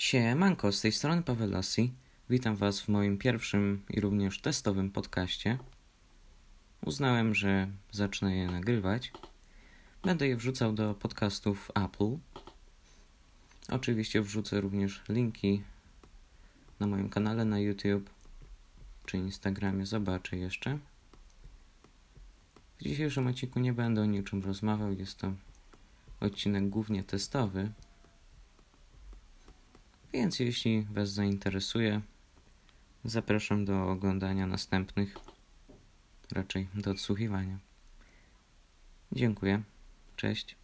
Siemanko, z tej strony Paweł Lassi. Witam Was w moim pierwszym i również testowym podcaście. Uznałem, że zacznę je nagrywać. Będę je wrzucał do podcastów Apple. Oczywiście wrzucę również linki na moim kanale na YouTube czy Instagramie, zobaczę jeszcze. W dzisiejszym odcinku nie będę o niczym rozmawiał, jest to odcinek głównie testowy. Więc jeśli Was zainteresuje, zapraszam do oglądania następnych, raczej do odsłuchiwania. Dziękuję. Cześć.